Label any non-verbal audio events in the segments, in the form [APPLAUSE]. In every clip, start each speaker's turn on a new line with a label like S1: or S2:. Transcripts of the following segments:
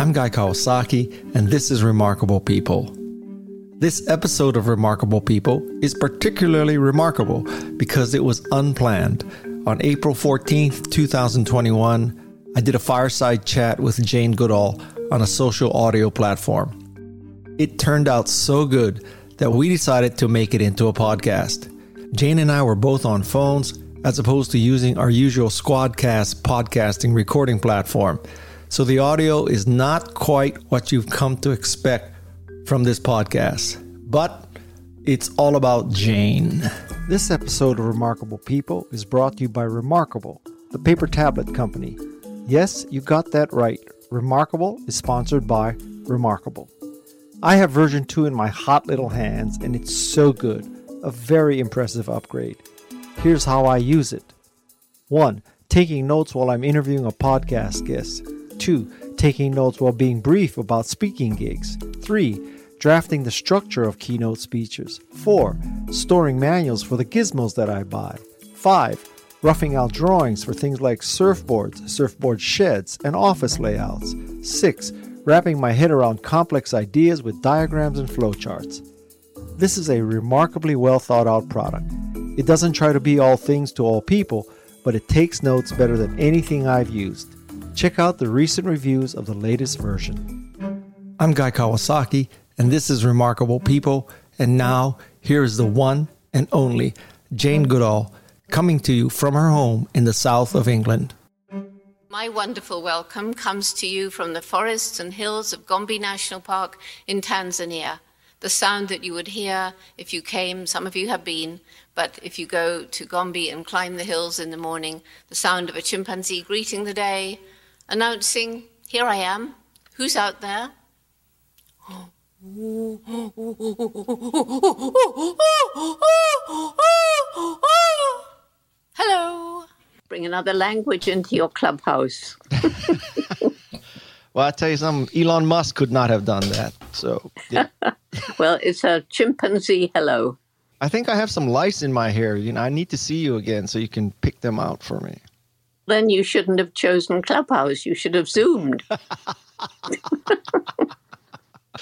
S1: I'm Guy Kawasaki, and this is Remarkable People. This episode of Remarkable People is particularly remarkable because it was unplanned. On April 14th, 2021, I did a fireside chat with Jane Goodall on a social audio platform. It turned out so good that we decided to make it into a podcast. Jane and I were both on phones as opposed to using our usual Squadcast podcasting recording platform. So the audio is not quite what you've come to expect from this podcast, but it's all about Jane. This episode of Remarkable People is brought to you by Remarkable, the paper tablet company. Yes, you got that right. Remarkable is sponsored by Remarkable. I have version 2 in my hot little hands, and it's so good. A very impressive upgrade. Here's how I use it 1. Taking notes while I'm interviewing a podcast guest. 2. Taking notes while being brief about speaking gigs. 3. Drafting the structure of keynote speeches. 4. Storing manuals for the gizmos that I buy. 5. Roughing out drawings for things like surfboards, surfboard sheds, and office layouts. 6 wrapping my head around complex ideas with diagrams and flowcharts. This is a remarkably well thought out product. It doesn't try to be all things to all people, but it takes notes better than anything I've used. Check out the recent reviews of the latest version. I'm Guy Kawasaki, and this is Remarkable People. And now, here is the one and only Jane Goodall coming to you from her home in the south of England.
S2: My wonderful welcome comes to you from the forests and hills of Gombe National Park in Tanzania. The sound that you would hear if you came, some of you have been, but if you go to Gombe and climb the hills in the morning, the sound of a chimpanzee greeting the day, announcing, Here I am. Who's out there? Hello bring another language into your clubhouse. [LAUGHS]
S1: well, I tell you something, Elon Musk could not have done that. So, yeah. [LAUGHS]
S2: well, it's a chimpanzee hello.
S1: I think I have some lice in my hair. You know, I need to see you again so you can pick them out for me.
S2: Then you shouldn't have chosen Clubhouse. You should have Zoomed. [LAUGHS]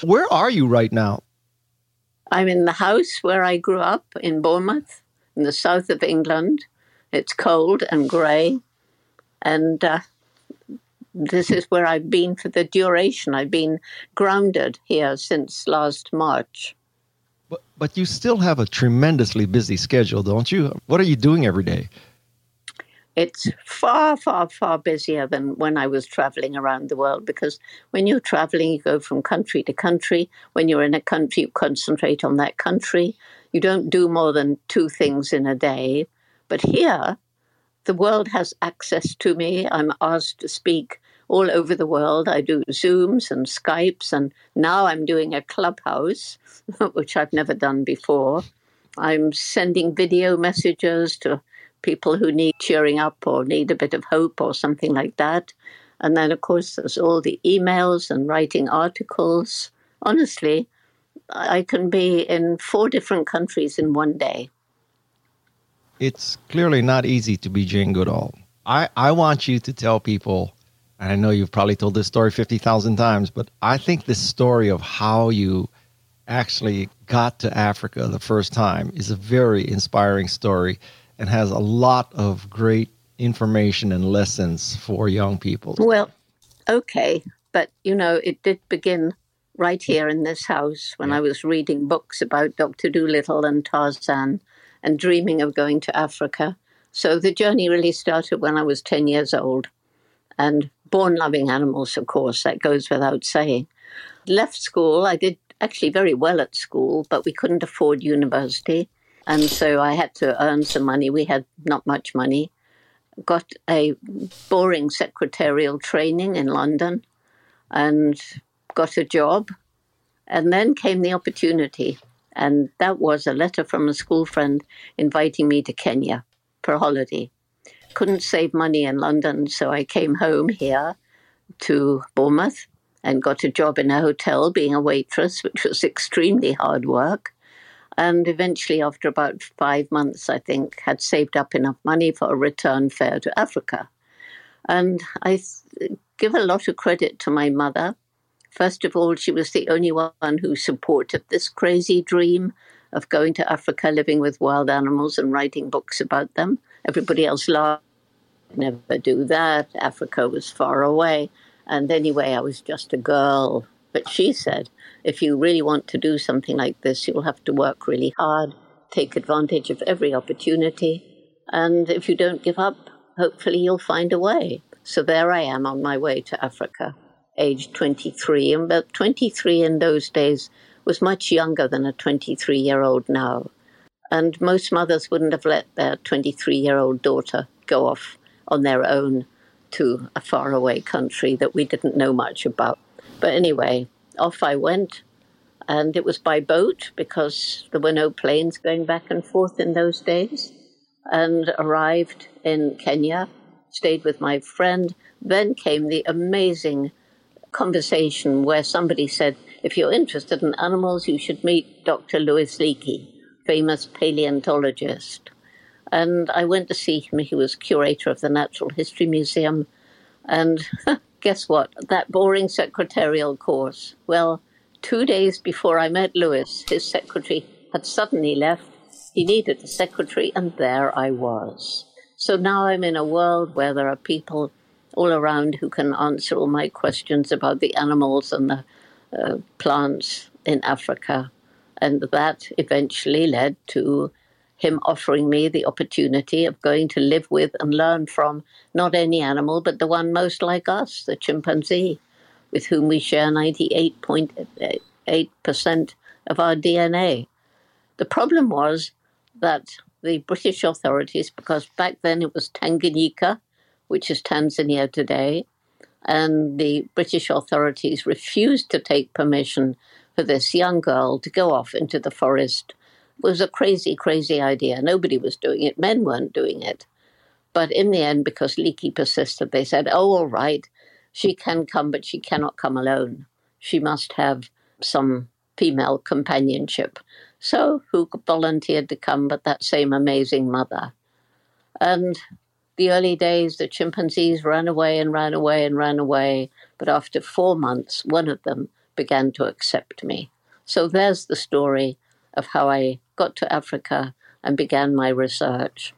S1: where are you right now?
S2: I'm in the house where I grew up in Bournemouth, in the south of England. It's cold and grey, and uh, this is where I've been for the duration. I've been grounded here since last March.
S1: But, but you still have a tremendously busy schedule, don't you? What are you doing every day?
S2: It's far, far, far busier than when I was traveling around the world because when you're traveling, you go from country to country. When you're in a country, you concentrate on that country. You don't do more than two things in a day. But here, the world has access to me. I'm asked to speak all over the world. I do Zooms and Skypes, and now I'm doing a clubhouse, [LAUGHS] which I've never done before. I'm sending video messages to people who need cheering up or need a bit of hope or something like that. And then, of course, there's all the emails and writing articles. Honestly, I can be in four different countries in one day
S1: it's clearly not easy to be Jane Goodall. I, I want you to tell people, and I know you've probably told this story 50,000 times, but I think this story of how you actually got to Africa the first time is a very inspiring story and has a lot of great information and lessons for young people.
S2: Well, okay, but you know, it did begin right here in this house when yeah. I was reading books about Dr. Dolittle and Tarzan and dreaming of going to Africa. So the journey really started when I was 10 years old. And born loving animals, of course, that goes without saying. Left school, I did actually very well at school, but we couldn't afford university. And so I had to earn some money. We had not much money. Got a boring secretarial training in London and got a job. And then came the opportunity and that was a letter from a school friend inviting me to Kenya for a holiday. Couldn't save money in London, so I came home here to Bournemouth and got a job in a hotel being a waitress, which was [LAUGHS] extremely hard work. And eventually, after about five months, I think, had saved up enough money for a return fare to Africa. And I give a lot of credit to my mother First of all, she was the only one who supported this crazy dream of going to Africa, living with wild animals, and writing books about them. Everybody else laughed, never do that. Africa was far away. And anyway, I was just a girl. But she said, if you really want to do something like this, you'll have to work really hard, take advantage of every opportunity. And if you don't give up, hopefully you'll find a way. So there I am on my way to Africa, age 23. And about 23 in those days was much younger than a 23 year old now. And most mothers wouldn't have let their 23 year old daughter go off on their own to a faraway country that we didn't know much about. But anyway, off I went. And it was by boat because there were no planes going back and forth in those days. And arrived in Kenya, stayed with my friend. Then came the amazing conversation where somebody said, if you're interested in animals, you should meet Dr. Louis Leakey, famous paleontologist. And I went to see him. He was curator of the Natural History Museum. And [LAUGHS] guess what? That boring secretarial course. Well, two days before I met Louis, his secretary had suddenly left. He needed a secretary, and there I was. So now I'm in a world where there are people all around who can answer all my questions about the animals and the uh, plants in Africa. And that eventually led to him offering me the opportunity of going to live with and learn from not any animal, but the one most like us, the chimpanzee, with whom we share 98.8% uh, of our DNA. The problem was that the British authorities, because back then it was Tanganyika, which is Tanzania today, and the British authorities refused to take permission for this young girl to go off into the forest was a crazy, crazy idea. Nobody was doing it. Men weren't doing it. But in the end, because Leakey persisted, they said, oh, all right, she can come, but she cannot come alone. She must have some female companionship. So who volunteered to come but that same amazing mother? And the early days, the chimpanzees ran away and ran away and ran away. But after four months, one of them began to accept me. So there's the story of how I got to Africa and began my research.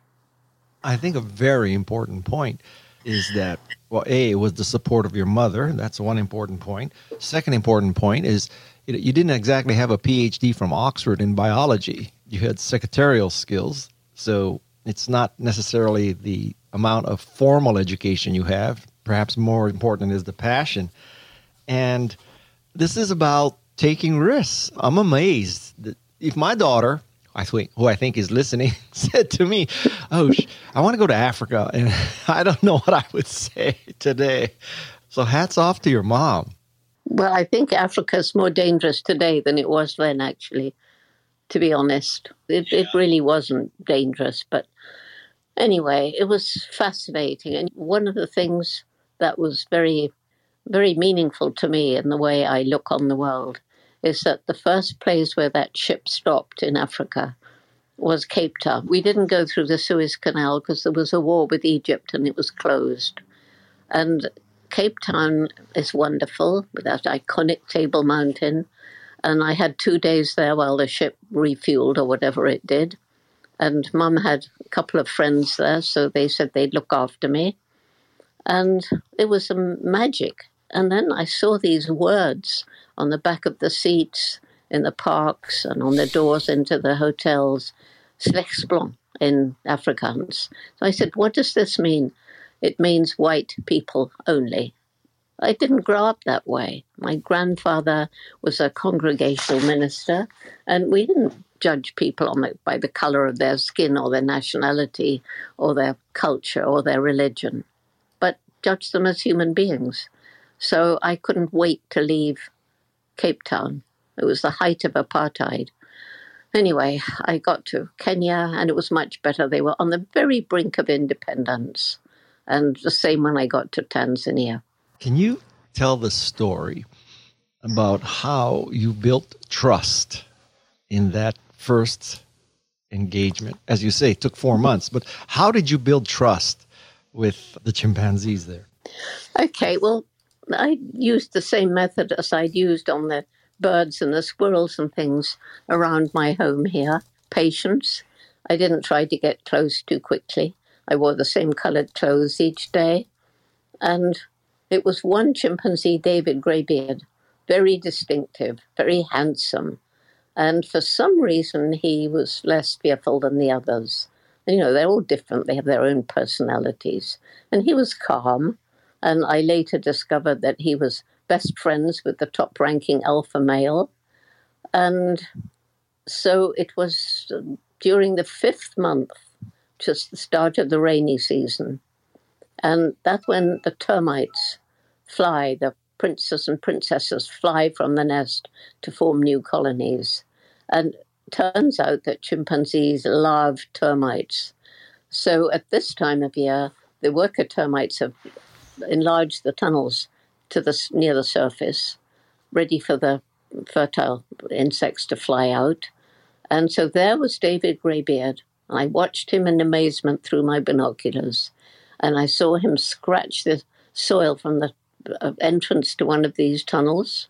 S1: I think a very important point is that, well, A, was the support of your mother. That's one important point. Second important point is you didn't exactly have a PhD from Oxford in biology, you had secretarial skills. So it's not necessarily the amount of formal education you have. Perhaps more important is the passion. And this is about taking risks. I'm amazed that if my daughter I think, who I think is listening, [LAUGHS] said to me, "Oh, I want to go to Africa," and [LAUGHS] I don't know what I would say today. So, hats off to your mom.
S2: Well, I think Africa is more dangerous today than it was then. Actually, to be honest, it, it really wasn't dangerous, but anyway, it was fascinating. And one of the things that was very, very meaningful to me in the way I look on the world is that the first place where that ship stopped in Africa was Cape Town. We didn't go through the Suez Canal because there was a war with Egypt and it was closed. And Cape Town is wonderful with that iconic Table Mountain. And I had two days there while the ship refueled or whatever it did. And mum had a couple of friends there, so they said they'd look after me. And it was some magic. And then I saw these words on the back of the seats in the parks and on the doors into the hotels, Slechts Blanc in Afrikaans. So I said, What does this mean? It means white people only. I didn't grow up that way. My grandfather was a congregational minister, and we didn't judge people on the, by the color of their skin or their nationality or their culture or their religion, but judge them as human beings. So I couldn't wait to leave Cape Town. It was the height of apartheid. Anyway, I got to Kenya and it was much better. They were on the very brink of independence. And the same when I got to Tanzania.
S1: Can you tell the story about how you built trust in that first engagement? As you say, it took four months, but how did you build trust with the chimpanzees there?
S2: Okay, well, I used the same method as I'd used on the birds and the squirrels and things around my home here patience. I didn't try to get close too quickly. I wore the same colored clothes each day. And it was one chimpanzee, David Greybeard, very distinctive, very handsome. And for some reason, he was less fearful than the others. You know, they're all different, they have their own personalities. And he was calm. And I later discovered that he was best friends with the top ranking alpha male. And so it was during the fifth month, just the start of the rainy season. And that's when the termites fly, the princes and princesses fly from the nest to form new colonies. And turns out that chimpanzees love termites. So at this time of year, the worker termites have enlarged the tunnels to the near the surface, ready for the fertile insects to fly out. And so there was David Greybeard. I watched him in amazement through my binoculars, and I saw him scratch the soil from the uh, entrance to one of these tunnels,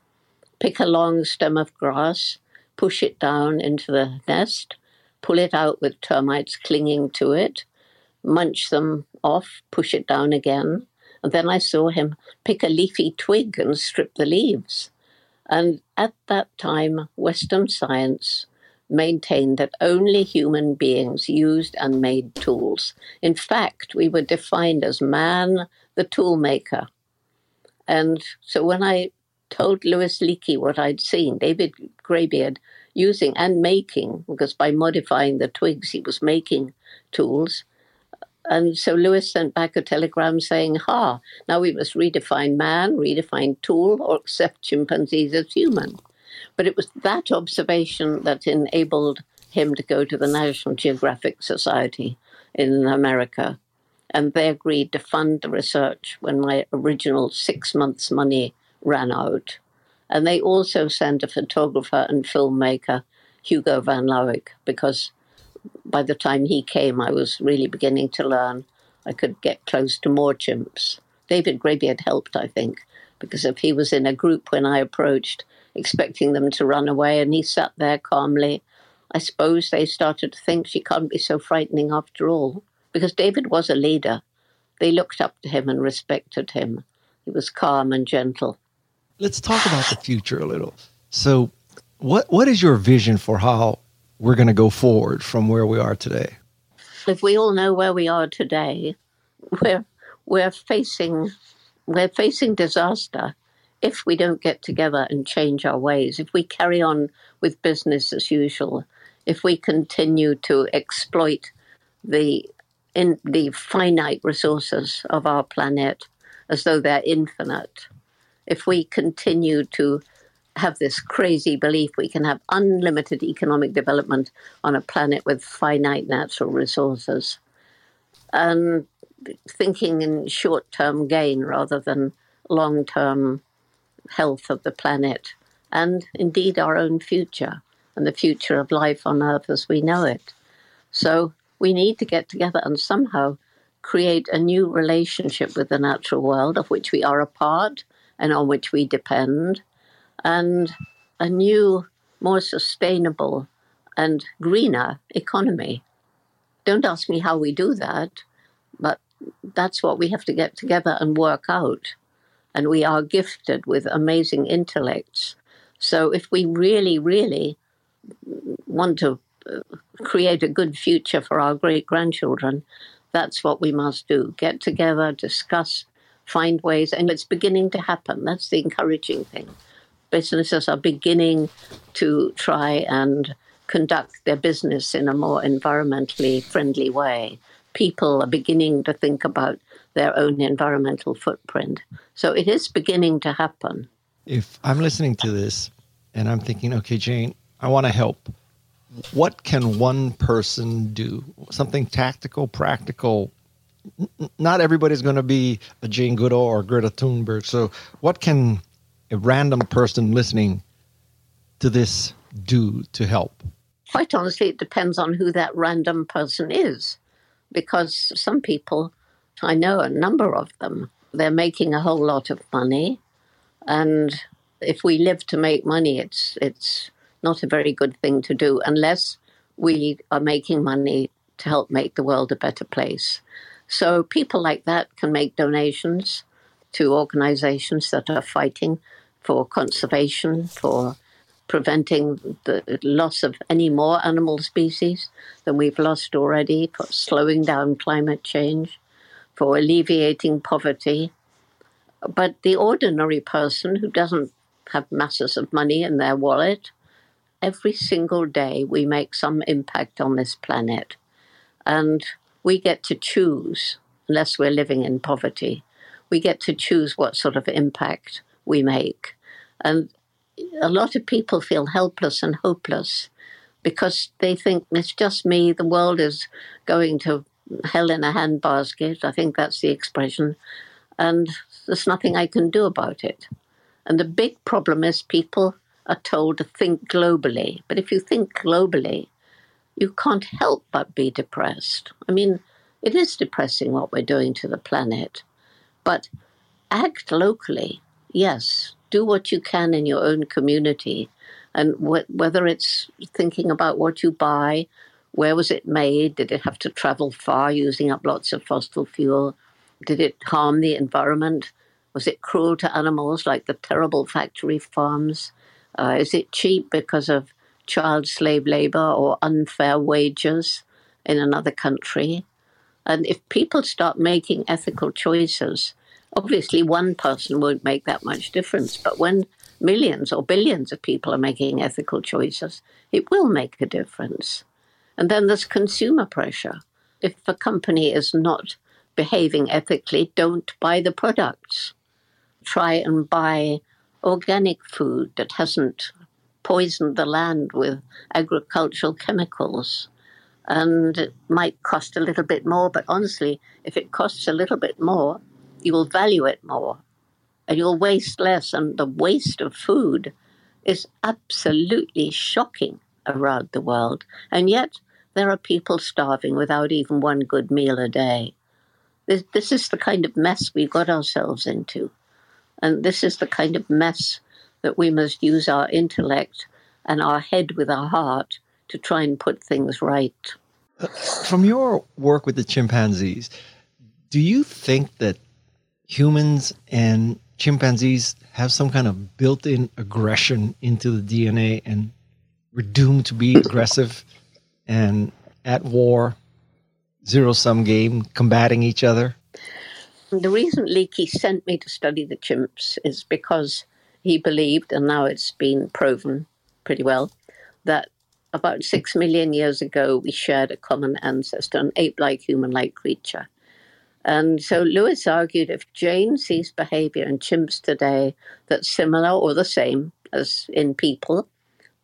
S2: pick a long stem of grass, push it down into the nest, pull it out with termites clinging to it, munch them off, push it down again. And then I saw him pick a leafy twig and strip the leaves. And at that time, Western science maintained that only human beings used and made tools. In fact, we were defined as man, the tool maker. And so when I told Louis Leakey what I'd seen, David Greybeard using and making, because by modifying the twigs, he was making tools. And so Louis sent back a telegram saying, Ha, now we must redefine man, redefine tool, or accept chimpanzees as human. But it was that observation that enabled him to go to the National Geographic Society in America. And they agreed to fund the research when my original six months' money ran out. And they also sent a photographer and filmmaker, Hugo van Lawick, because by the time he came, I was really beginning to learn I could get close to more chimps. David Greybeard helped, I think, because if he was in a group when I approached, expecting them to run away, and he sat there calmly, I suppose they started to think she can't be so frightening after all. Because David was a leader. They looked up to him and respected him. He was calm and gentle.
S1: Let's talk about the future a little. So, what what is your vision for how we're going to go forward from where we are today?
S2: If we all know where we are today, we're we're facing we're facing disaster if we don't get together and change our ways. If we carry on with business as usual, if we continue to exploit the in the finite resources of our planet as though they're infinite, if we continue to have this crazy belief we can have unlimited economic development on a planet with finite natural resources and thinking in short term gain rather than long term health of the planet and indeed our own future and the future of life on earth as we know it. So we need to get together and somehow create a new relationship with the natural world of which we are a part and on which we depend and a new, more sustainable and greener economy. Don't ask me how we do that, but that's what we have to get together and work out. And we are gifted with amazing intellects. So if we really, really want to uh, create a good future for our great grandchildren, that's what we must do. Get together, discuss, find ways, and it's beginning to happen. That's the encouraging thing businesses are beginning to try and conduct their business in a more environmentally friendly way. People are beginning to think about their own environmental footprint. So it is beginning to happen.
S1: If I'm listening to this and I'm thinking, okay, Jane, I want to help. What can one person do? Something tactical, practical. Not everybody's going to be a Jane Goodall or Greta Thunberg. So, what can a random person listening to this do to help?
S2: Quite honestly, it depends on who that random person is. Because some people, I know a number of them, they're making a whole lot of money. And if we live to make money, it's it's not a very good thing to do unless we are making money to help make the world a better place. So people like that can make donations to organizations that are fighting for conservation, for preventing the loss of any more animal species than we've lost already, for slowing down climate change, for alleviating poverty. But the ordinary person who doesn't have masses of money in their wallet, every single day we make some impact on this planet. And we get to choose, unless we're living in poverty, we get to choose what sort of impact we make. And a lot of people feel helpless and hopeless because they think it's just me, the world is going to hell in a handbasket. I think that's the expression. And there's nothing I can do about it. And the big problem is people are told to think globally. But if you think globally, you can't help but be depressed. I mean, it is depressing what we're doing to the planet. But act locally, yes. Do what you can in your own community. And wh- whether it's thinking about what you buy, where was it made? Did it have to travel far using up lots of fossil fuel? Did it harm the environment? Was it cruel to animals like the terrible factory farms? Uh, is it cheap because of child slave labor or unfair wages in another country? And if people start making ethical choices, obviously one person won't make that much difference. But when millions or billions of people are making ethical choices, it will make a difference. And then there's consumer pressure. If a company is not behaving ethically, don't buy the products. Try and buy organic food that hasn't poisoned the land with agricultural chemicals. And it might cost a little bit more, but honestly, if it costs a little bit more, you will value it more and you'll waste less. And the waste of food is absolutely shocking around the world. And yet, there are people starving without even one good meal a day. This, this is the kind of mess we got ourselves into. And this is the kind of mess that we must use our intellect and our head with our heart to try and put things right.
S1: From your work with the chimpanzees, do you think that humans and chimpanzees have some kind of built in aggression into the DNA and we're doomed to be aggressive and at war, zero sum game, combating each other?
S2: The reason Leakey sent me to study the chimps is because he believed, and now it's been proven pretty well, that about six million years ago we shared a common ancestor, an ape like, human like creature. And so Louis argued if Jane sees behavior in chimps today that's similar or the same as in people,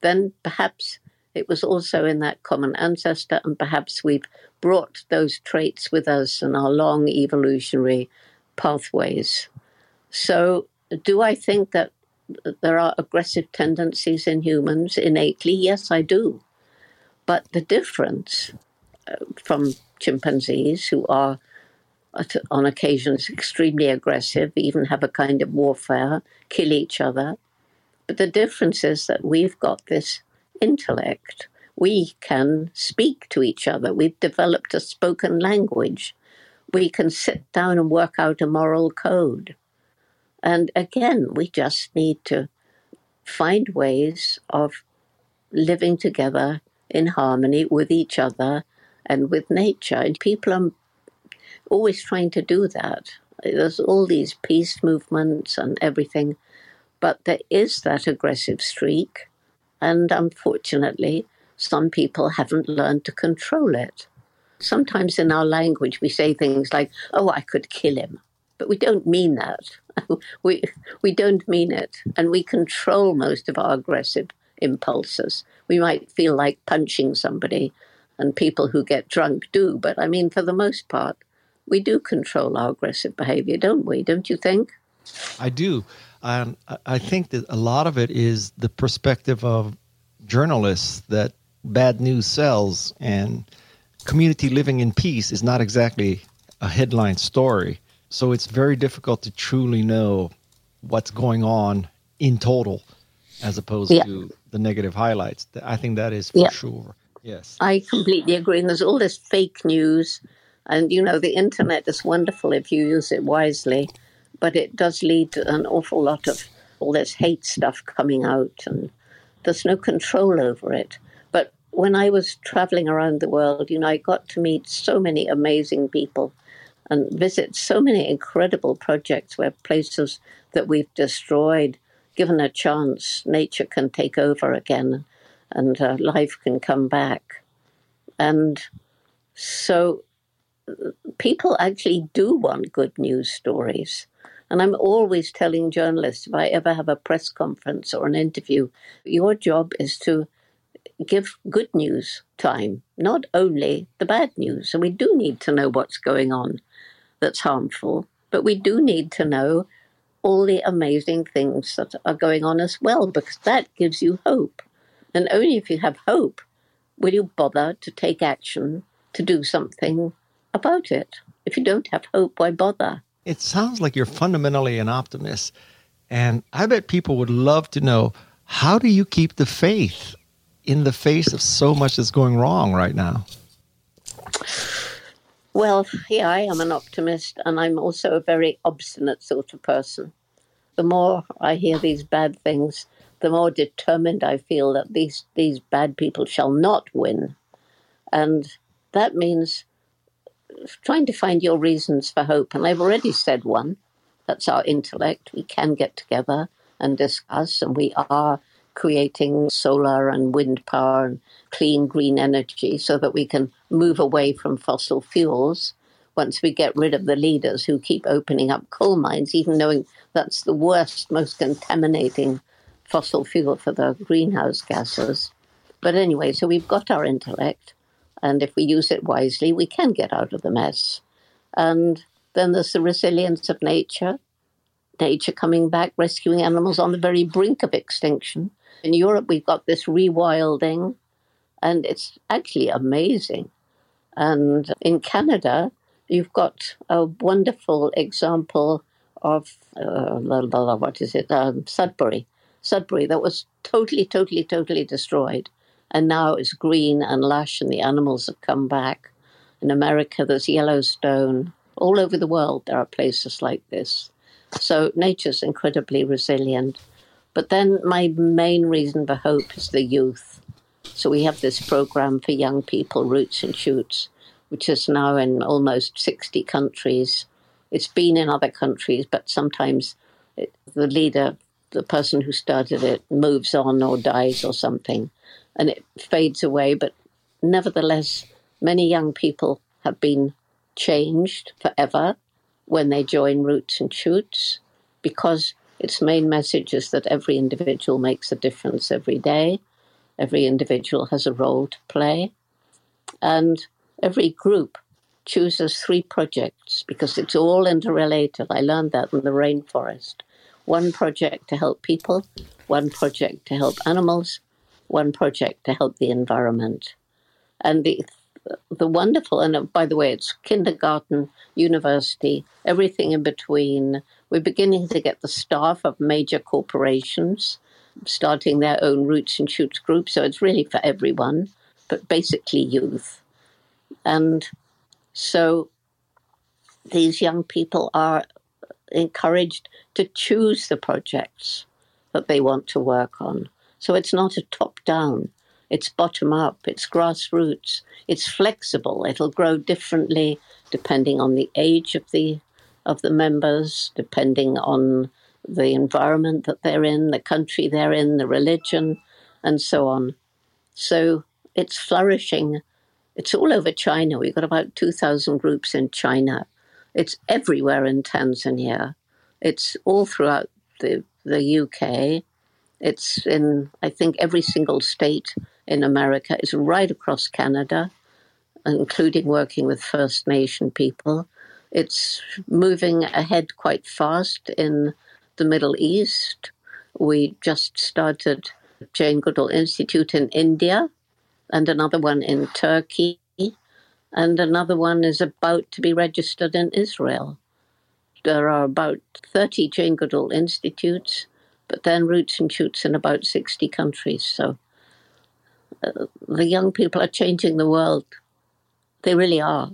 S2: then perhaps it was also in that common ancestor, and perhaps we've brought those traits with us in our long evolutionary pathways. So, do I think that there are aggressive tendencies in humans innately? Yes, I do. But the difference uh, from chimpanzees, who are on occasions extremely aggressive, even have a kind of warfare, kill each other. But the difference is that we've got this intellect. We can speak to each other. We've developed a spoken language. We can sit down and work out a moral code. And again, we just need to find ways of living together in harmony with each other and with nature. And people are always trying to do that. There's all these peace movements and everything, but there is that aggressive streak. And unfortunately, some people haven't learned to control it. Sometimes in our language, we say things like, oh, I could kill him. But we don't mean that. [LAUGHS] we, we don't mean it. And we control most of our aggressive impulses. We might feel like punching somebody, and people who get drunk do. But I mean, for the most part, we do control our aggressive behavior, don't we? Don't you think?
S1: I do. Um, I think that a lot of it is the perspective of journalists that bad news sells and community living in peace is not exactly a headline story. So it's very difficult to truly know what's going on in total as opposed yeah. to the negative highlights. I think that is for yeah. sure. Yes.
S2: I completely agree. And there's all this fake news. And, you know, the internet is wonderful if you use it wisely, but it does lead to an awful lot of all this hate stuff coming out, and there's no control over it. But when I was traveling around the world, you know, I got to meet so many amazing people and visit so many incredible projects where places that we've destroyed, given a chance, nature can take over again and uh, life can come back. And so people actually do want good news stories. And I'm always telling journalists if I ever have a press conference or an interview, your job is to give good news time, not only the bad news. So we do need to know what's going on that's harmful, but we do need to know all the amazing things that are going on as well, because that gives you hope. And only if you have hope will you bother to take action to do something about it. If you don't have hope, why bother?
S1: It sounds like you're fundamentally an optimist. And I bet people would love to know how do you keep the faith in the face of so much that's going wrong right now?
S2: Well, yeah, I am an optimist, and I'm also a very obstinate sort of person. The more I hear these bad things, the more determined I feel that these, these bad people shall not win. And that means trying to find your reasons for hope. And I've already said one that's our intellect. We can get together and discuss, and we are creating solar and wind power and clean green energy so that we can move away from fossil fuels once we get rid of the leaders who keep opening up coal mines, even knowing that's the worst, most contaminating fossil fuel for the greenhouse gases. But anyway, so we've got our intellect. And if we use it wisely, we can get out of the mess. And then there's the resilience of nature, nature coming back, rescuing animals on the very brink of extinction. In Europe, we've got this rewilding, and it's actually amazing. And in Canada, you've got a wonderful example of uh, what is it, um, Sudbury. Sudbury that was totally, totally, totally destroyed and now it's green and lush, and the animals have come back. In America, there's Yellowstone. All over the world, there are places like this. So nature's incredibly resilient. But then my main reason for hope is the youth. So we have this program for young people, Roots and Shoots, which is now in almost 60 countries. It's been in other countries, but sometimes it, the leader, the person who started it, moves on or dies or something and it fades away. But nevertheless, many young people have been changed forever when they join Roots and Shoots because its main message is that every individual makes a difference every day. Every individual has a role to play. And every group chooses three projects because it's all interrelated. I learned that in the rainforest. One project to help people, one project to help animals, one project to help the environment. And the the wonderful, and uh, by the way, it's kindergarten, university, everything in between. We're beginning to get the staff of major corporations starting their own roots and shoots groups. So it's really for everyone, but basically youth. And so these young people are encouraged to choose the projects that they want to work on. So it's not a top down, it's bottom up, it's grassroots, it's flexible. It'll grow differently depending on the age of the of the members, depending on the environment that they're in, the country they're in, the religion, and so on. So it's flourishing. It's all over China. We've got about 2,000 groups in China. It's everywhere in Tanzania. It's all throughout the, the UK. It's in, I think, every single state in America. It's right across Canada, including working with First Nation people. It's moving ahead quite fast in the Middle East. We just started Jane Goodall Institute in India and another one in Turkey, and another one is about to be registered in Israel. there are about 30 Jane Goodall institutes, but then roots and shoots in about 60 countries. So uh, the young people are changing the world. They really are.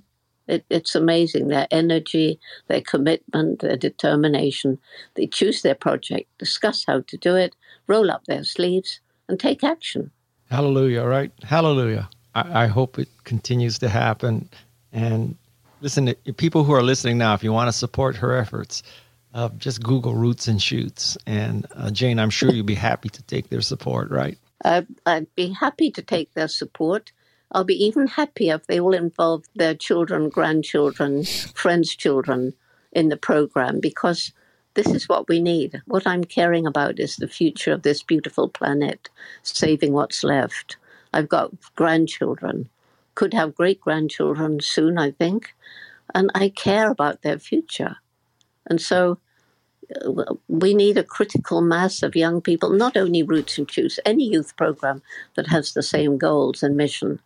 S2: It, it's amazing their energy, their commitment, their determination. They choose their project, discuss how to do it, roll up their sleeves, and take action.
S1: Hallelujah, right? Hallelujah. I, I hope it continues to happen. And listen, people who are listening now, if you want to support her efforts, uh, just Google Roots and Shoots. And uh, Jane, I'm sure you'd be happy to take their support, right?
S2: Uh, I'd be happy to take their support. I'll be even happier if they all involve their children, grandchildren, friends' children in the program because this is what we need. What I'm caring about is the future of this beautiful planet, saving what's left. I've got grandchildren, could have great grandchildren soon, I think, and I care about their future. And so we need a critical mass of young people, not only Roots and Shoots, any youth program that has the same goals and mission.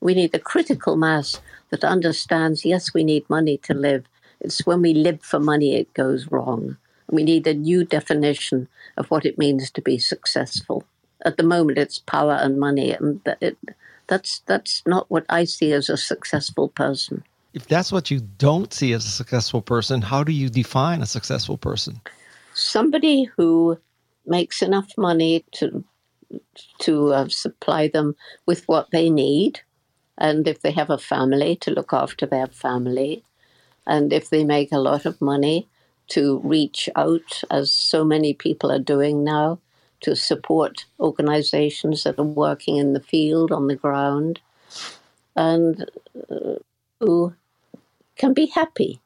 S2: We need a critical mass that understands yes, we need money to live. It's when we live for money it goes wrong. We need a new definition of what it means to be successful. At the moment, it's power and money, and it, that's that's not what I see as a successful person.
S1: If that's what you don't see as a successful person, how do you define a successful person?
S2: Somebody who makes enough money to to uh, supply them with what they need, and if they have a family, to look after their family. And if they make a lot of money, to reach out, as so many people are doing now, to support organizations that are working in the field, on the ground, and uh, who can be happy.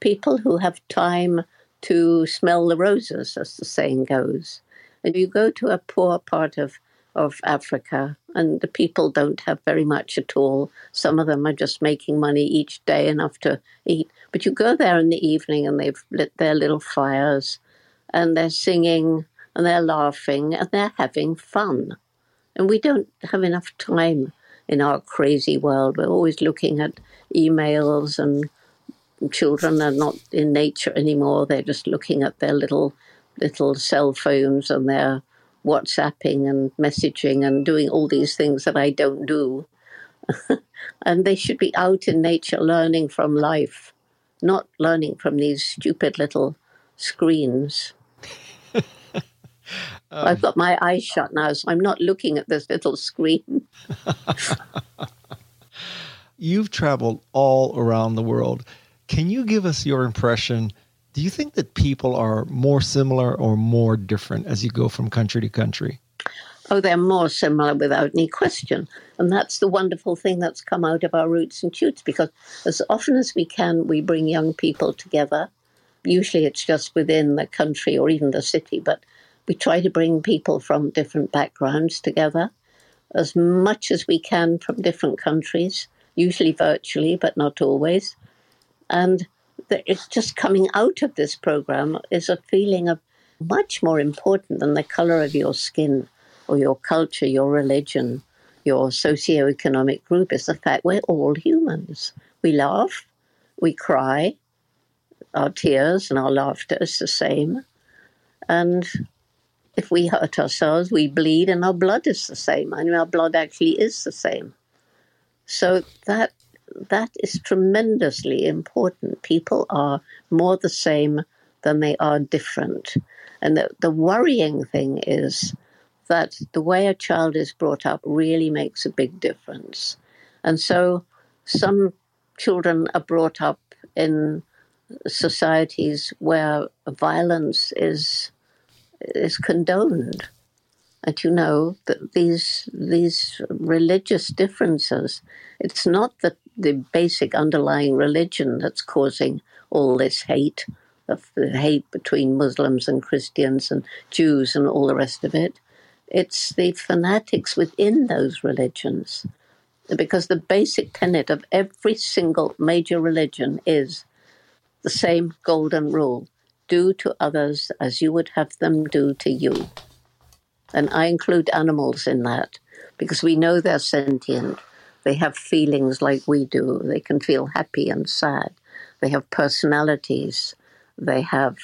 S2: People who have time to smell the roses, as the saying goes. And you go to a poor part of of Africa, and the people don't have very much at all. Some of them are just making money each day enough to eat. But you go there in the evening and they've lit their little fires and they're singing and they're laughing and they're having fun. And we don't have enough time in our crazy world. We're always looking at emails and children are not in nature anymore. They're just looking at their little little cell phones and they're WhatsApping and messaging and doing all these things that I don't do. [LAUGHS] and they should be out in nature learning from life, not learning from these stupid little screens. um, [LAUGHS] I've got my eyes shut now, so I'm not looking at this little screen. [LAUGHS]
S1: You've traveled all around the world. Can you give us your impression do you think that people are more similar or more different as you go from country to country?
S2: Oh, they're more similar without any question. And that's the wonderful thing that's come out of our roots and shoots because as often as we can, we bring young people together. Usually it's just within the country or even the city, but we try to bring people from different backgrounds together as much as we can from different countries, usually virtually, but not always. And it's just coming out of this program is a feeling of much more important than the color of your skin or your culture, your religion, your socioeconomic group is the fact we're all humans. We laugh, we cry, our tears and our laughter is the same. And if we hurt ourselves, we bleed and our blood is the same. I mean, our blood actually is the same. So that that is tremendously important. People are more the same than they are different. And the, the worrying thing is that the way a child is brought up really makes a big difference. And so some children are brought up in societies where violence is is condoned and you know that these these religious differences it's not the, the basic underlying religion that's causing all this hate the hate between muslims and christians and jews and all the rest of it. It's the fanatics within those religions. Because the basic tenet of every single major religion is the same golden rule do to others as you would have them do to you. And I include animals in that because we know they're sentient. They have feelings like we do. They can feel happy and sad. They have personalities. they have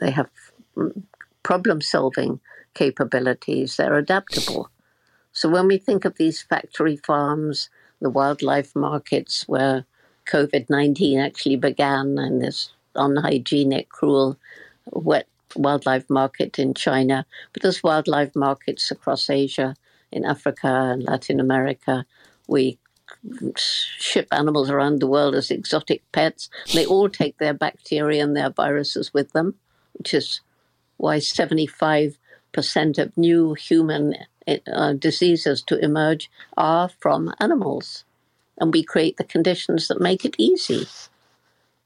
S2: they have mm, problem solving capabilities. They're adaptable. So when we think of these factory farms, the wildlife markets where COVID 19 actually began, and this unhygienic, cruel, wet wildlife market in China, but there's wildlife markets across Asia, in Africa and Latin America. We ship animals around the world as exotic pets. They all take their bacteria and their viruses with them, which is why 75% of new human uh, diseases to emerge are from animals. And we create the conditions that make it easy.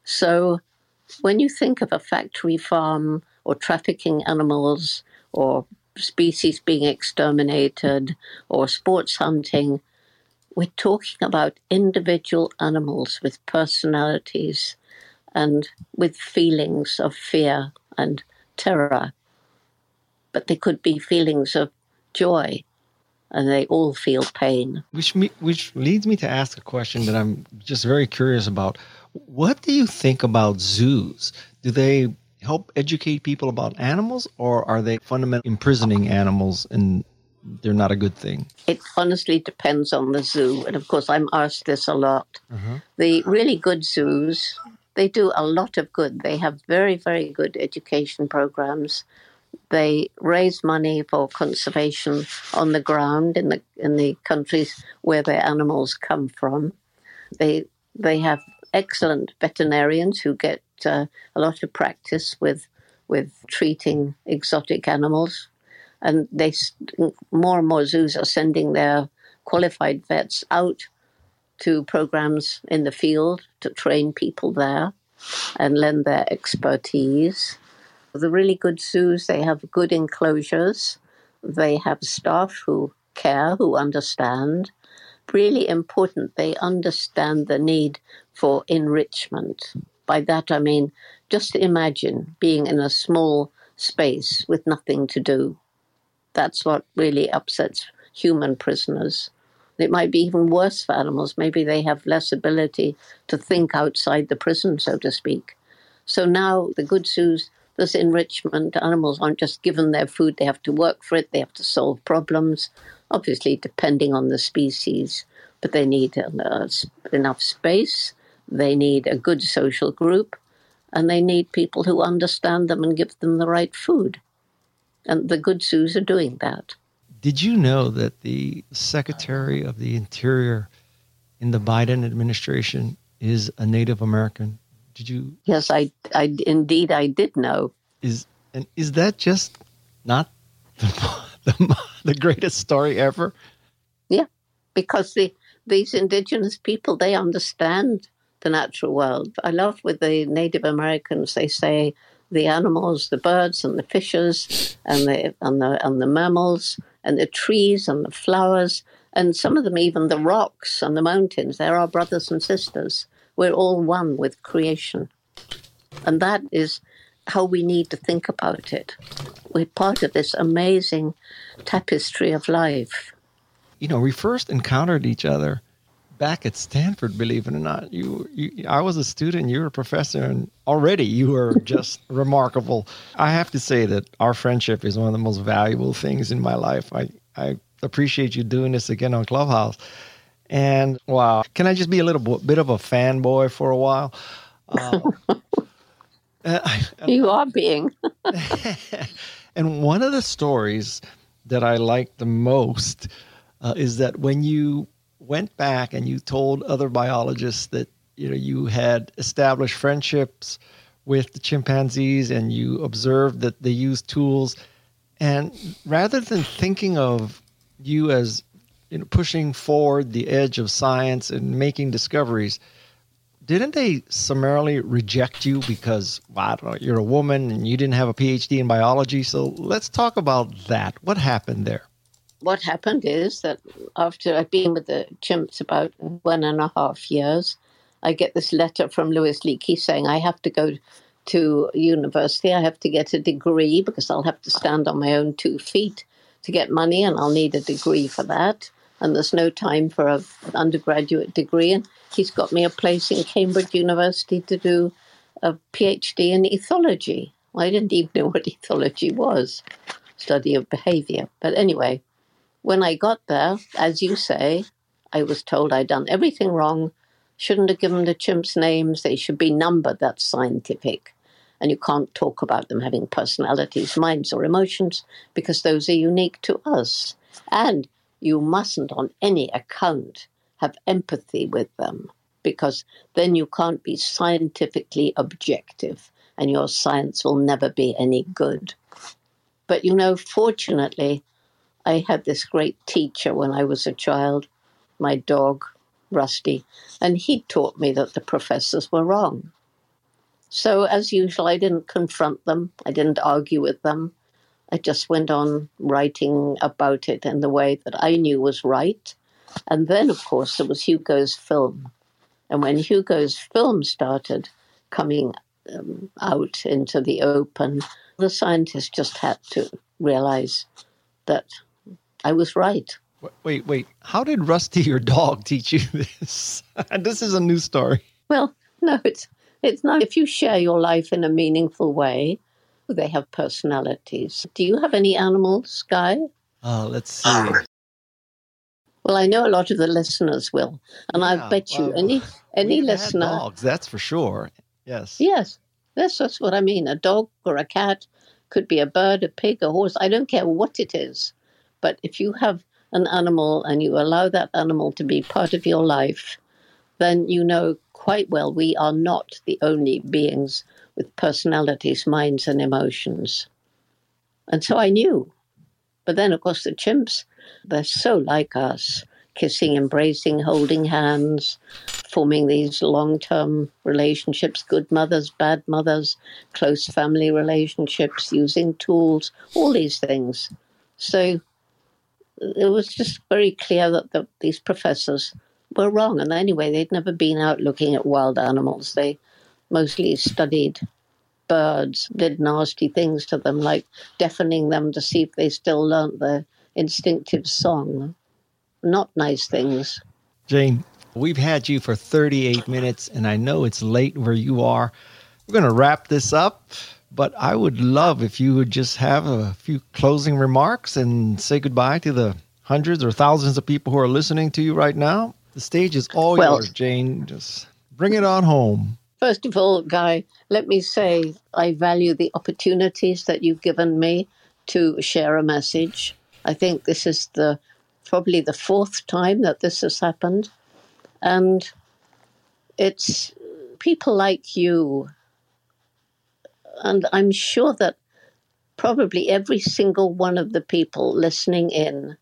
S2: So when you think of a factory farm or trafficking animals or species being exterminated or sports hunting, we're talking about individual animals with personalities and with feelings of fear and terror. But they could be feelings of joy, and they all feel pain.
S1: Which, me, which leads me to ask a question that I'm just very curious about. What do you think about zoos? Do they help educate people about animals, or are they fundamentally imprisoning animals and they're not a good thing?
S2: It honestly depends on the zoo. And of course, I'm asked this a lot. Uh-huh. The really good zoos, they do a lot of good. They have very, very good education programs. They raise money for conservation on the ground in the in the countries where their animals come from. They they have excellent veterinarians who get uh, a lot of practice with with treating exotic animals, and they more and more zoos are sending their qualified vets out to programs in the field to train people there and lend their expertise. The really good zoos, they have good enclosures. They have staff who care, who understand. Really important, they understand the need for enrichment. By that I mean just imagine being in a small space with nothing to do. That's what really upsets human prisoners. It might be even worse for animals. Maybe they have less ability to think outside the prison, so to speak. So now the good zoos, this enrichment. Animals aren't just given their food, they have to work for it, they have to solve problems, obviously, depending on the species. But they need uh, enough space they need a good social group, and they need people who understand them and give them the right food. And the good zoos are doing that.
S1: Did you know that the Secretary of the Interior in the Biden administration is a Native American? Did you?
S2: Yes, I, I indeed I did know.
S1: Is and is that just not the, [LAUGHS] the, the greatest story ever?
S2: Yeah, because the these indigenous people they understand the natural world. I love with the Native Americans, they say the animals, the birds and the fishes and the, and the, and the mammals and the trees and the flowers and some of them even the rocks and the mountains, they're our brothers and sisters. We're all one with creation. And that is how we need to think about it. We're part of this amazing tapestry of life.
S1: You know, we first encountered each other back at Stanford, believe it or not. You, you, I was a student, you were a professor, and already you were [LAUGHS] just remarkable. I have to say that our friendship is one of the most valuable things in my life. I, I appreciate you doing this again on Clubhouse. And wow, can I just be a little bit of a fanboy for a while? Uh, [LAUGHS]
S2: you are being. [LAUGHS]
S1: and one of the stories that I like the most uh, is that when you went back and you told other biologists that you know you had established friendships with the chimpanzees and you observed that they use tools. And rather than thinking of you as you know pushing forward the edge of science and making discoveries didn't they summarily reject you because well, I don't know you're a woman and you didn't have a PhD in biology so let's talk about that. What happened there
S2: what happened is that after I'd been with the chimps about one and a half years, I get this letter from Louis Leakey saying I have to go to university. I have to get a degree because I'll have to stand on my own two feet to get money, and I'll need a degree for that. And there's no time for an undergraduate degree. And he's got me a place in Cambridge University to do a PhD in ethology. I didn't even know what ethology was, study of behavior. But anyway, when I got there, as you say, I was told I'd done everything wrong, shouldn't have given the chimps names, they should be numbered, that's scientific. And you can't talk about them having personalities, minds, or emotions because those are unique to us. And you mustn't, on any account, have empathy with them because then you can't be scientifically objective and your science will never be any good. But you know, fortunately, I had this great teacher when I was a child, my dog, Rusty, and he taught me that the professors were wrong. So, as usual, I didn't confront them, I didn't argue with them. I just went on writing about it in the way that I knew was right. And then, of course, there was Hugo's film. And when Hugo's film started coming um, out into the open, the scientists just had to realize that I was right.
S1: Wait, wait. How did Rusty, your dog, teach you this? [LAUGHS] this is a new story.
S2: Well, no, it's it's not. If you share your life in a meaningful way, they have personalities. Do you have any animals, Guy?
S1: Uh, let's see.
S2: Well, I know a lot of the listeners will, and yeah, I bet well, you any any listener
S1: dogs. That's for sure. Yes.
S2: Yes, that's that's what I mean. A dog or a cat could be a bird, a pig, a horse. I don't care what it is, but if you have an animal and you allow that animal to be part of your life, then you know quite well we are not the only beings with personalities, minds, and emotions. And so I knew. But then, of course, the chimps they're so like us kissing, embracing, holding hands, forming these long term relationships, good mothers, bad mothers, close family relationships, using tools, all these things. So it was just very clear that the, these professors were wrong. And anyway, they'd never been out looking at wild animals. They mostly studied birds, did nasty things to them, like deafening them to see if they still learnt their instinctive song. Not nice things.
S1: Jane, we've had you for 38 minutes, and I know it's late where you are. We're going to wrap this up, but I would love if you would just have a few closing remarks and say goodbye to the hundreds or thousands of people who are listening to you right now. The stage is all well, yours, Jane. Just bring it on home.
S2: First of all, Guy, let me say I value the opportunities that you've given me to share a message. I think this is the probably the fourth time that this has happened. And it's people like you. And I'm sure that probably every single one of the people listening in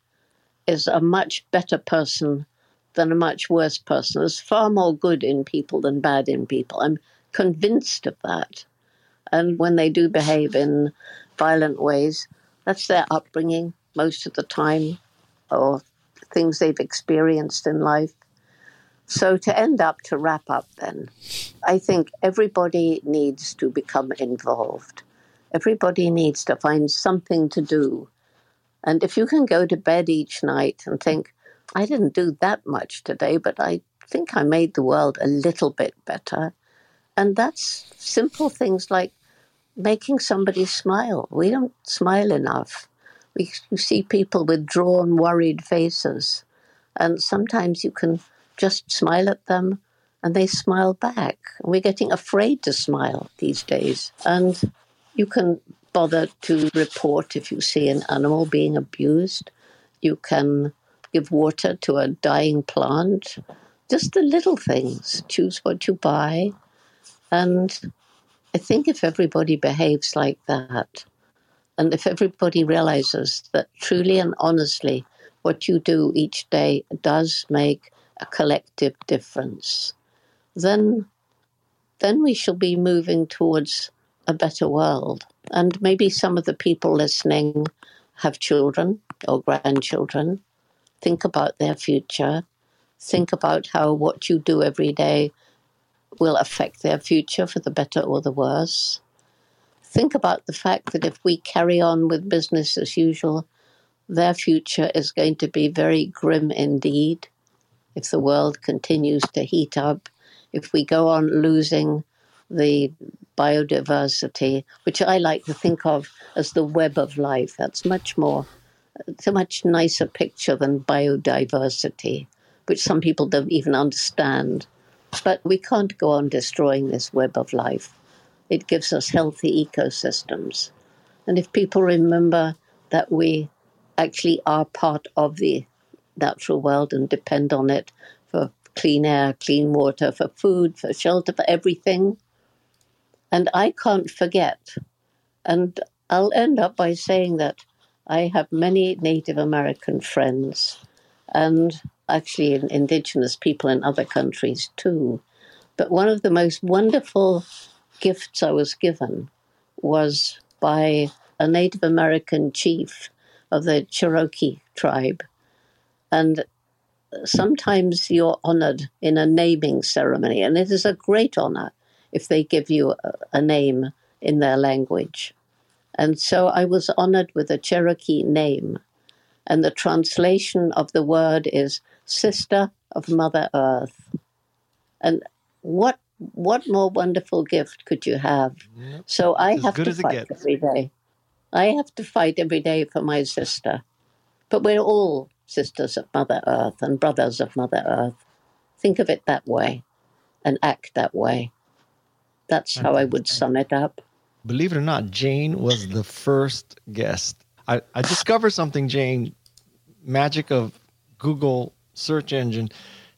S2: is a much better person than a much worse person. There's far more good in people than bad in people. I'm convinced of that. And when they do behave in violent ways, that's their upbringing most of the time or things they've experienced in life. So, to end up, to wrap up, then, I think everybody needs to become involved. Everybody needs to find something to do. And if you can go to bed each night and think, I didn't do that much today, but I think I made the world a little bit better. And that's simple things like making somebody smile. We don't smile enough we see people with drawn, worried faces. And sometimes you can just smile at them and they smile back. We're getting afraid to smile these days. And you can bother to report if you see an animal being abused. You can give water to a dying plant. Just the little things. Choose what you buy. And I think if everybody behaves like that, and if everybody realizes that truly and honestly what you do each day does make a collective difference, then then we shall be moving towards a better world. And maybe some of the people listening have children or grandchildren. Think about their future. Think about how what you do every day will affect their future for the better or the worse think about the fact that if we carry on with business as usual, their future is going to be very grim indeed. If the world continues to heat up, if we go on losing the biodiversity, which I like to think of as the web of life. That's much more, it's a much nicer picture than biodiversity, which some people don't even understand. But we can't go on destroying this web of life. It gives us healthy ecosystems. And if people remember that we actually are part of the natural world and depend on it for clean air, clean water, for food, for shelter, for everything. And I can't forget. And I'll end up by saying that I have many Native American friends and actually indigenous people in other countries too. But one of the most wonderful gifts I was given was by a Native American chief of the Cherokee tribe. And sometimes you're honored in a naming ceremony, and it is a great honor if they give you a, a name in their language. And so I was honored with a Cherokee name. And the translation of the word is Sister of Mother Earth. And what what more wonderful gift could you have? Yep. So I have to fight every day. I have to fight every day for my sister. But we're all sisters of Mother Earth and brothers of Mother Earth. Think of it that way and act that way. That's how I would sum it up.
S1: Believe it or not, Jane was the first guest. I, I discovered something, Jane, magic of Google search engine.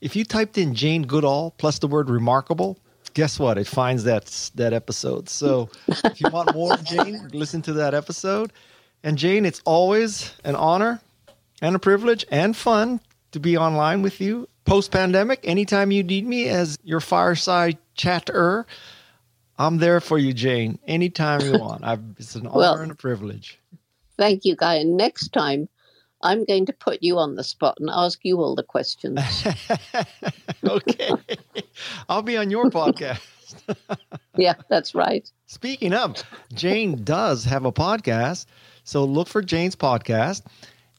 S1: If you typed in Jane Goodall plus the word remarkable, guess what? It finds that that episode. So if you want more of [LAUGHS] Jane, listen to that episode. And Jane, it's always an honor and a privilege and fun to be online with you post pandemic. Anytime you need me as your fireside chatter, I'm there for you, Jane. Anytime you want. I've, it's an honor well, and a privilege.
S2: Thank you, Guy. And next time, I'm going to put you on the spot and ask you all the questions. [LAUGHS]
S1: okay. [LAUGHS] I'll be on your podcast. [LAUGHS]
S2: yeah, that's right.
S1: Speaking of, Jane does have a podcast. So look for Jane's podcast.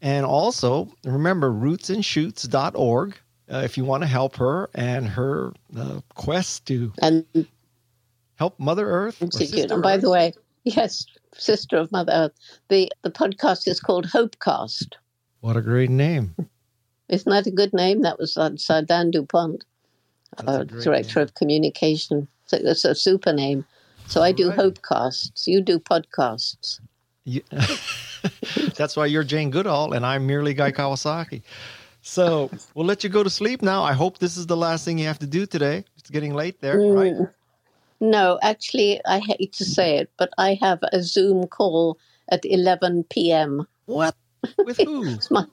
S1: And also remember rootsandshoots.org uh, if you want to help her and her uh, quest to and help Mother Earth.
S2: Institute. And by Earth. the way, yes, Sister of Mother Earth. The the podcast is called Hopecast.
S1: What a great name!
S2: Isn't that a good name? That was uh, Sir Dan Dupont, uh, director name. of communication. So it's a super name. So I do right. Hopecasts. You do podcasts. [LAUGHS]
S1: That's why you're Jane Goodall and I'm merely Guy Kawasaki. So we'll let you go to sleep now. I hope this is the last thing you have to do today. It's getting late there, mm. right?
S2: No, actually, I hate to say it, but I have a Zoom call at 11 p.m.
S1: What? With who? [LAUGHS]
S2: with, my,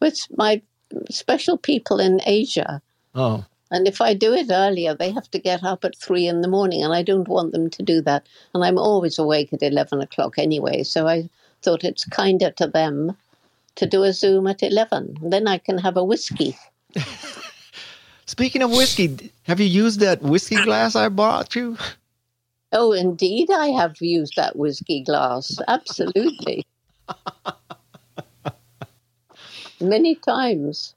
S2: with my special people in Asia.
S1: Oh.
S2: And if I do it earlier, they have to get up at three in the morning, and I don't want them to do that. And I'm always awake at 11 o'clock anyway, so I thought it's kinder to them to do a Zoom at 11. Then I can have a whiskey. [LAUGHS]
S1: Speaking of whiskey, have you used that whiskey glass I bought you? [LAUGHS]
S2: Oh, indeed, I have used that whiskey glass. Absolutely. [LAUGHS] Many times.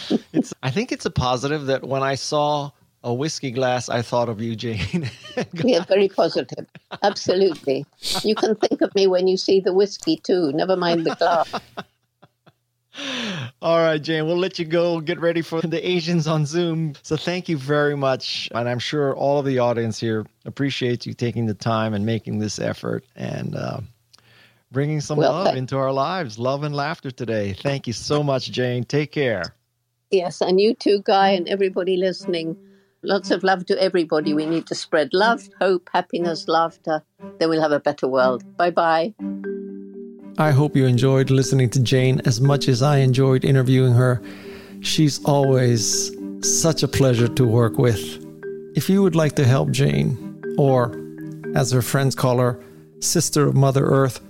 S2: [LAUGHS]
S1: it's, I think it's a positive that when I saw a whiskey glass, I thought of you, Jane. [LAUGHS]
S2: yeah, very positive. Absolutely. You can think of me when you see the whiskey, too. Never mind the glass. [LAUGHS]
S1: All right, Jane, we'll let you go get ready for the Asians on Zoom. So thank you very much. And I'm sure all of the audience here appreciates you taking the time and making this effort and uh, bringing some well, love into our lives, love and laughter today. Thank you so much, Jane. Take care.
S2: Yes, and you too, Guy, and everybody listening. Lots of love to everybody. We need to spread love, hope, happiness, laughter. Then we'll have a better world. Bye bye.
S1: I hope you enjoyed listening to Jane as much as I enjoyed interviewing her. She's always such a pleasure to work with. If you would like to help Jane, or as her friends call her, Sister of Mother Earth,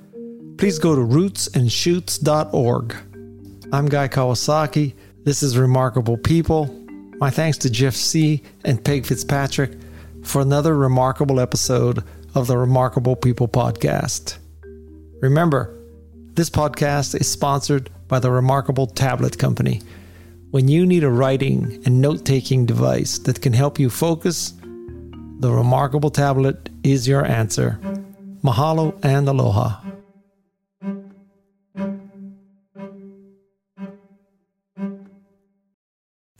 S1: please go to rootsandshoots.org. I'm Guy Kawasaki. This is Remarkable People. My thanks to Jeff Sieh. and Peg Fitzpatrick for another remarkable episode of the Remarkable People podcast. Remember, this podcast is sponsored by the Remarkable Tablet Company. When you need a writing and note taking device that can help you focus, The Remarkable Tablet is your answer. Mahalo and aloha.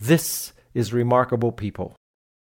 S1: This is Remarkable People.